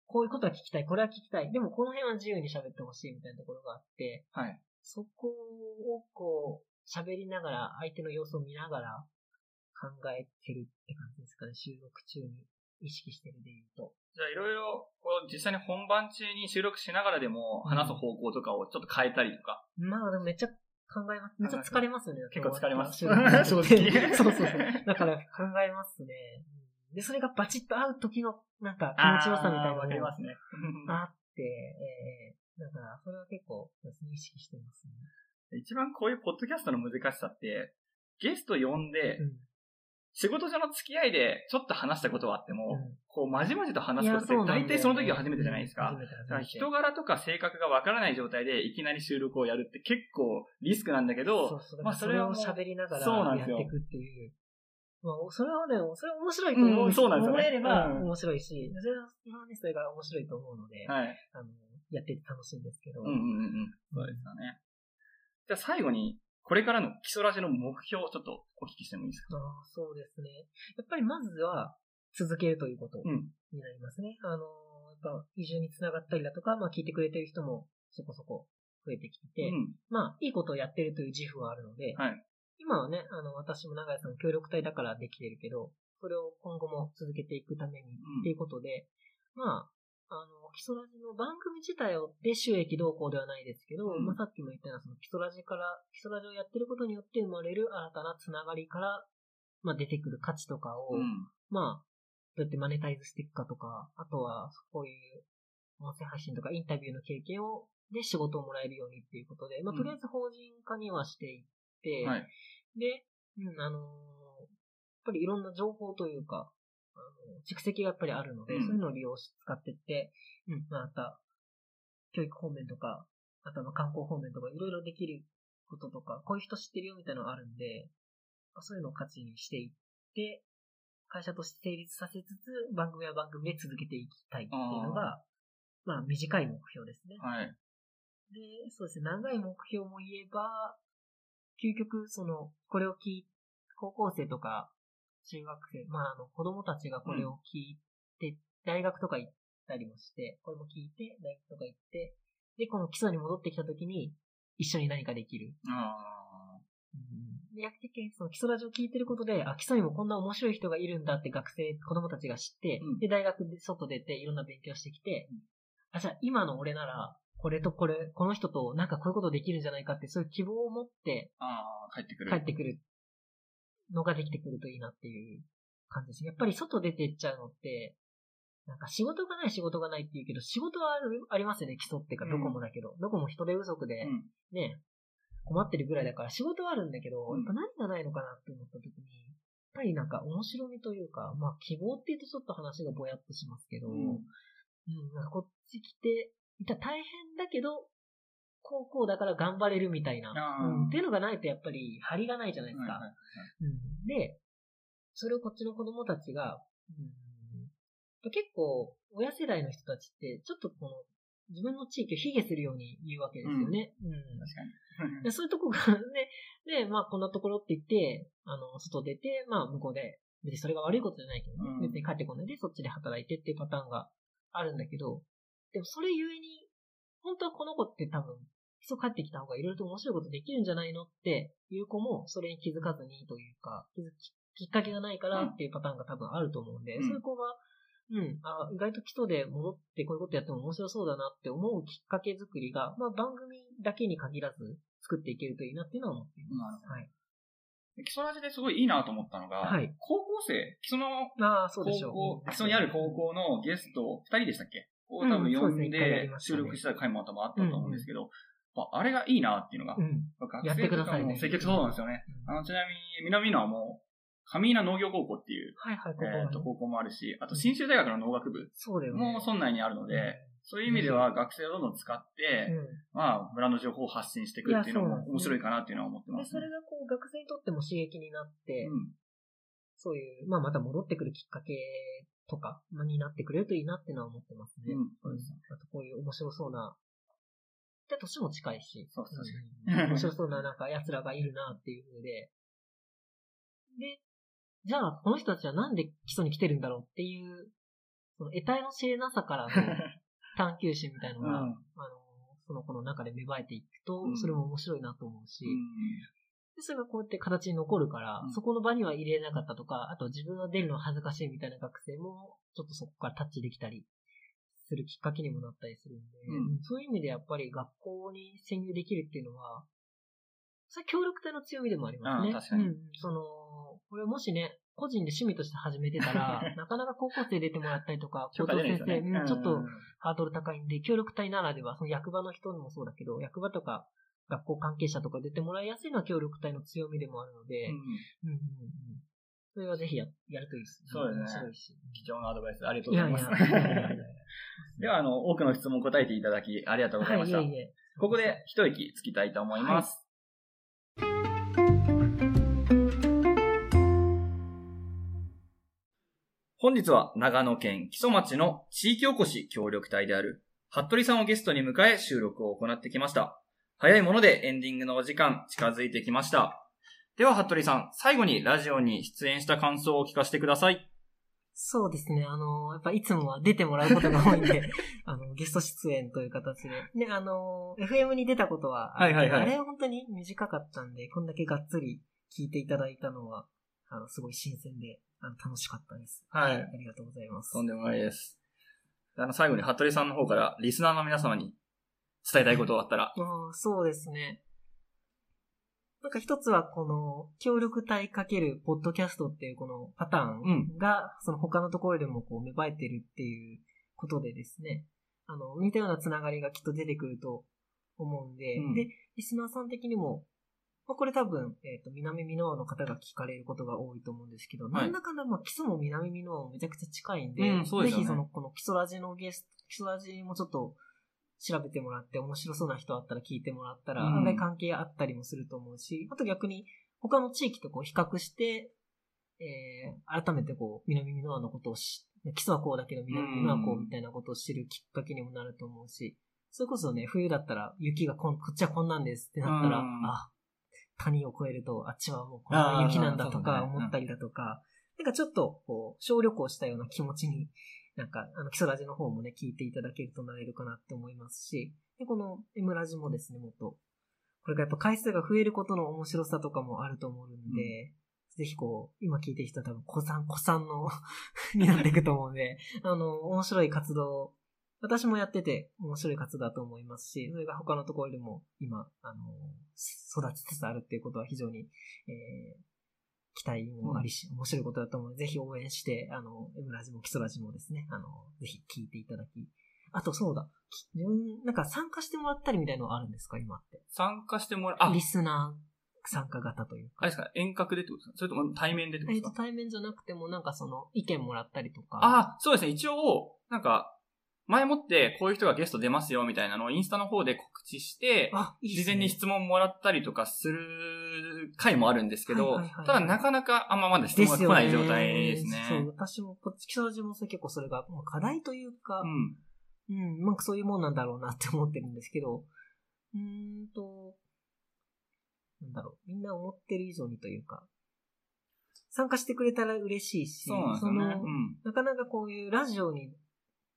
こういうことは聞きたい、これは聞きたい。でもこの辺は自由に喋ってほしいみたいなところがあって、はい。そこをこう、喋りながら、相手の様子を見ながら考えてるって感じですかね、収録中に意識してるで言うと。じゃあいろいろ、こう、実際に本番中に収録しながらでも話す方向とかをちょっと変えたりとか。うん、まあでもめっちゃ考えます。めっちゃ疲れますよね。結構疲れます。正直。[LAUGHS] そうそうそう。だから考えますね。で、それがバチッと合う時の、なんか気持ちよさみたいなのがあすね。あって、えー、だから、それは結構、意識してますね。一番こういうポッドキャストの難しさって、ゲスト呼んで、うん仕事上の付き合いでちょっと話したことはあっても、うん、こう、まじまじと話すことって大体その時が初めてじゃないですか。人柄とか性格がわからない状態でいきなり収録をやるって結構リスクなんだけど、そうそうまあそれを喋りながらやっていくっていう。まあ、それはね、それは面白いと思う、うん、そうなんですよ、ね、思えれば面白いし、それはね、それが面白いと思うので、はい、あのやってて楽しいんですけど。うんうんうん。そうですよね。じゃあ最後に、これからの基礎ラジの目標をちょっとお聞きしてもいいですか？ああ、そうですね。やっぱりまずは続けるということになりますね。うん、あの、やっぱ移住につながったりだとか、まあ聞いてくれてる人もそこそこ増えてきてて、うん、まあいいことをやってるという自負はあるので、はい、今はね、あの、私も長屋さん協力隊だからできてるけど、それを今後も続けていくためにっていうことで、うん、まあ、あの、基礎ラジの番組自体をで収益動向ではないですけど、うん、まあ、さっきも言ったような、その基礎ラジから、基礎ラジをやってることによって生まれる新たなつながりから、まあ、出てくる価値とかを、うん、まあ、どうやってマネタイズしていくかとか、あとは、こういう音声配信とかインタビューの経験を、で仕事をもらえるようにっていうことで、まあ、とりあえず法人化にはしていって、はい、で、うん、あのー、やっぱりいろんな情報というか、蓄積がやっぱりあるので、うん、そういうのを利用し、使ってって、うん、また、教育方面とか、あとは観光方面とか、いろいろできることとか、こういう人知ってるよみたいなのがあるんで、そういうのを価値にしていって、会社として成立させつつ、番組は番組で続けていきたいっていうのが、まあ短い目標ですね。はい。で、そうですね、長い目標も言えば、究極、その、これを聞い、高校生とか、中学生、まあ、あの、子供たちがこれを聞いて、大学とか行ったりもして、これも聞いて、大学とか行って、で、この基礎に戻ってきた時に、一緒に何かできる。あうん、で、逆にその基礎ラジオ聞いてることで、あ、基礎にもこんな面白い人がいるんだって学生、子供たちが知って、うん、で、大学で外出ていろんな勉強してきて、うん、あ、じゃあ今の俺なら、これとこれ、この人となんかこういうことできるんじゃないかって、そういう希望を持って、ああ、帰ってくる。帰ってくるのができてくるといいなっていう感じですね。やっぱり外出てっちゃうのって、なんか仕事がない仕事がないって言うけど、仕事はありますよね、基礎っていうか、どこもだけど。どこも人手不足で、うん。ね、困ってるぐらいだから仕事はあるんだけど、うんやっぱ何がないのかなって思った時に、やっぱりなんか面白みというか、まあ希望って言うとちょっと話がぼやっとしますけど、うんうん、なんかこっち来て、いたら大変だけど、こうこうだから頑張れるみたいな、うん、っていうのがないとやっぱり張りがないじゃないですか。で、それをこっちの子供たちが、うん、結構、親世代の人たちって、ちょっとこの、自分の地域を卑下するように言うわけですよね。うん。確かに。でそういうとこがね、で、まあこんなところって言って、あの、外出て、まあ向こうで、別にそれが悪いことじゃないけどね、うん。別に帰ってこないでそっちで働いてっていうパターンがあるんだけど、でもそれゆえに、本当はこの子って多分、基礎帰ってきた方がいろいろと面白いことできるんじゃないのっていう子も、それに気づかずにというか、気づききっかけがないからっていうパターンが多分あると思うんで、うんそういう子が、うん、あ意外と基礎で戻ってこういうことやっても面白そうだなって思うきっかけ作りが、まあ番組だけに限らず作っていけるといいなっていうのは思っています。はい。ど。基礎ラジですごいいいなと思ったのが、はい高校生、基礎のああ、そうでしょう。高校、基礎にある高校のゲスト、二人でしたっけ？を多分うんで収録した回も多分あったと思うんですけど、まああれがいいなっていうのが、うん。学やってくださいねも積極そうなんですよね。あの、ちなみに、南野はもう、上稲農業高校っていう、はいはい、ここえっ、と、高校もあるし、あと、信州大学の農学部。も村内にあるので、そういう意味では学生をどんどん使って、うん。まあ、村の情報を発信していくっていうのも面白いかなっていうのは思ってまで、すね。それがこう、学生にとっても刺激になって、うん。そういう、まあまた戻ってくるきっかけとか、まあ、になってくれるといいなってのは思ってますね。うんそうです。あとこういう面白そうな、で、年も近いし、そうそうそう。ん。面白そうななんか奴らがいるなっていう風で、で、じゃあ、この人たちはなんで基礎に来てるんだろうっていう、その得体の知れなさからの [LAUGHS] 探求心みたいのが、うん。あの、その子の中で芽生えていくとう、ん。それも面白いなと思うし、うん。でそれがこうやって形に残るから、うんそこの場には入れなかったとか、あと自分は出るの恥ずかしいみたいな学生も、ちょっとそこからタッチできたりするきっかけにもなったりするんで、うんそういう意味でやっぱり学校に潜入できるっていうのは、それは協力隊の強みでもありますね。うん確かにうん。その、これもしね、個人で趣味として始めてたら、[LAUGHS] なかなか高校生出てもらったりとか、評価出ないですよね。うんちょっとうんハードル高いんで、協力隊ならでは、その役場の人にもそうだけど、役場とか学校関係者とか出てもらいやすいのは協力隊の強みでもあるので、うんうんうんうんそれはぜひややるといいです。そうですね。貴重なアドバイスありがとういございます。では、あの、多くの質問答えていただき、ありがとうございました。はい、いえいえ。ここで一息つきたいと思います。本日は長野県木曽町の地域おこし協力隊である服部さんをゲストに迎え収録を行ってきました。早いものでエンディングのお時間近づいてきました。では、服部さん、最後にラジオに出演した感想を聞かせてください。そうですね。あの、やっぱいつもは出てもらうことが多いんで、[LAUGHS] あの、ゲスト出演という形で。ね、あの、FM に出たことははいはいはいあれは本当に短かったんで、こんだけがっつり聞いていただいたのは、あの、すごい新鮮で、あの、楽しかったです。はいありがとうございます。とんでもないです。あの、最後に服部さんの方からリスナーの皆様に伝えたいことがあったら。ああそうですね。なんか一つはこの、協力隊かけるポッドキャストっていうこのパターンが、その他のところでもこう芽生えてるっていうことでですね、あの、似たようなつながりがきっと出てくると思うんで、うん。で、リスナーさん的にも、まあ、これ多分、えっ、と、南美濃の方が聞かれることが多いと思うんですけど、はい。なんだかんだ、まあ、基礎も南美濃もめちゃくちゃ近いんで、うんでね。ぜひその、この基礎ラジのゲスト、基礎ラジもちょっと調べてもらって、面白そうな人あったら聞いてもらったら、うん案外関係あったりもすると思うし、あと逆に、他の地域とこう比較して、えー、改めてこう、南美濃のことを知基礎はこうだけど南美濃はこうみたいなことを知るきっかけにもなると思うし、それこそね、冬だったら雪がこん、こっちはこんなんですってなったら、うんあ、谷を越えると、あっちはもうこんな雪なんだとか思ったりだとか、なんかちょっと、こう、小旅行したような気持ちに、なんか、あの、基礎ラジの方もね、聞いていただけるとなれるかなって思いますし、で、この M ラジもですね、もっと、これがやっぱ回数が増えることの面白さとかもあると思うんで、ぜひこう、今聞いてる人は多分、子さん、子さんの [LAUGHS] になっていくと思うんで、あの、面白い活動、私もやってて面白い活動だと思いますし、それが他のところでも今、あの、育ちつつあるっていうことは非常に、えー期待もありし、面白いことだと思うので、ぜひ応援して、あの、エムラジも基礎ラジもですね、あの、ぜひ聞いていただき。あとそうだ、自分、なんか参加してもらったりみたいなのはあるんですか、今って。参加してもらう、あリ、スナー参加型というか。あれですか、遠隔でってことですか？それとも対面でってことえっと、ですか対面じゃなくても、なんかその、意見もらったりとか。あ、そうですね。一応、なんか、前もってこういう人がゲスト出ますよみたいなのをインスタの方で告知して、事前に質問もらったりとかする回もあるんですけど、はいはいはいただなかなかあんままだ質問が来ない状態ですね。そう、私も、こっち、基礎ラジもそれ結構それが、まあ課題というか、うん。うん、なんかそういうもんなんだろうなって思ってるんですけど、うーんと、なんだろう、みんな思ってる以上にというか、参加してくれたら嬉しいし、そね。のうん。なかなかこういうラジオに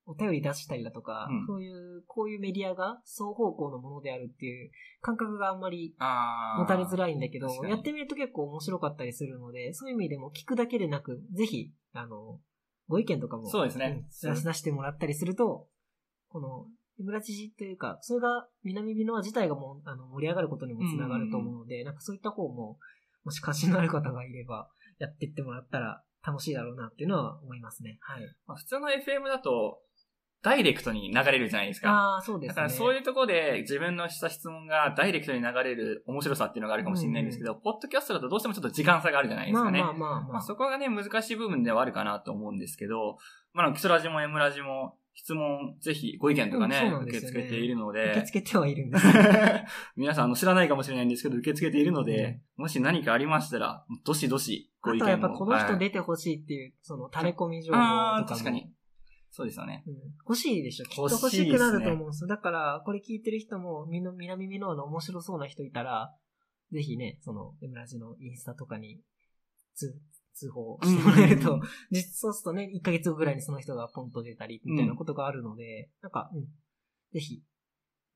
お便り出したりだとか、うん。そういう、こういうメディアが双方向のものであるっていう感覚があんまりあー。持たれづらいんだけど確か、に。やってみると結構面白かったりするので、そういう意味でも聞くだけでなく、ぜひ、あの、ご意見とかも、そうですね。ん出し出してもらったりすると、この、村知事というか、それが南美濃自体がもう、あの、盛り上がることにもつながると思うので、なんかそういった方も、もし関心のある方がいれば、やっていってもらったら楽しいだろうなっていうのは思いますね。はい。まあ普通の FM だと、ダイレクトに流れるじゃないですか。ああ、そうですね。だからそういうところで自分のした質問がダイレクトに流れる面白さっていうのがあるかもしれないんですけど、ポッドキャストだとどうしてもちょっと時間差があるじゃないですかね。まあまあまあまあ。まあそこがね、難しい部分ではあるかなと思うんですけど、まあ、キソラジも M ラジも質問、ぜひご意見とかね、うんそうなんで受け付けているの受でけ、付けてはいるんです [LAUGHS] 皆さんあの知らないかもしれないんですけど、受け付けているので、もし何かありましたら、どしどしご意見を。あとはやっぱこの人はい出てほしいっていう、その垂れ込み情報とかああ、も。確かに。そうですよね。うん欲しいでしょ。きっと欲欲しくなると思うんですよ。だから、これ聞いてる人も、みの、南美濃の面白そうな人いたら、ぜひね、その、エムラジのインスタとかに、通、通報してもらえるとうん、実そうするとね、1ヶ月後ぐらいにその人がポンと出たり、みたいなことがあるので、なんか、うん。ぜひ、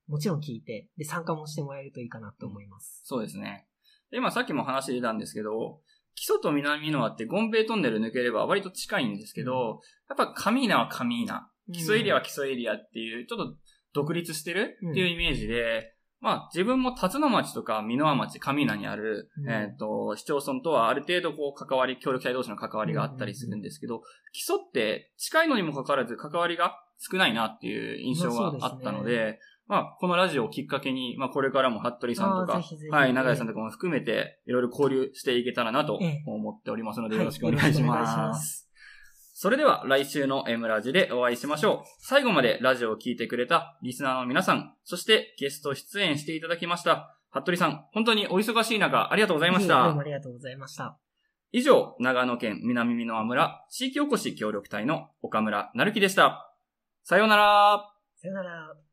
もちろん聞いて、で、参加もしてもらえるといいかなと思います。そうですね。で、今さっきも話出たんですけど、基礎と南の輪ってゴンベイトンネル抜ければ割と近いんですけど、やっぱカミーナはカミーナ、基礎エリアは基礎エリアっていう、ちょっと独立してるっていうイメージで、まあ自分も辰野町とか美濃和町、上名にある、うん。えっ、と、市町村とはある程度こう関わり、協力隊同士の関わりがあったりするんですけど、基礎って近いのにもかかわらず関わりが少ないなっていう印象があったので、まあこのラジオをきっかけに、まあこれからも服部さんとかぜひぜ、ひはい、長井さんとかも含めて、いろいろ交流していけたらなとええ思っておりますので、はいよろしくお願いしま。ますそれでは来週の M ラジでお会いしましょう。最後までラジオを聞いてくれたリスナーの皆さん、そしてゲスト出演していただきました、服部さん、本当にお忙しい中、ありがとうございましどうもた。ありがとうございました。以上、長野県南美濃村地域おこし協力隊の岡村成樹でした。さようなら。さよなら。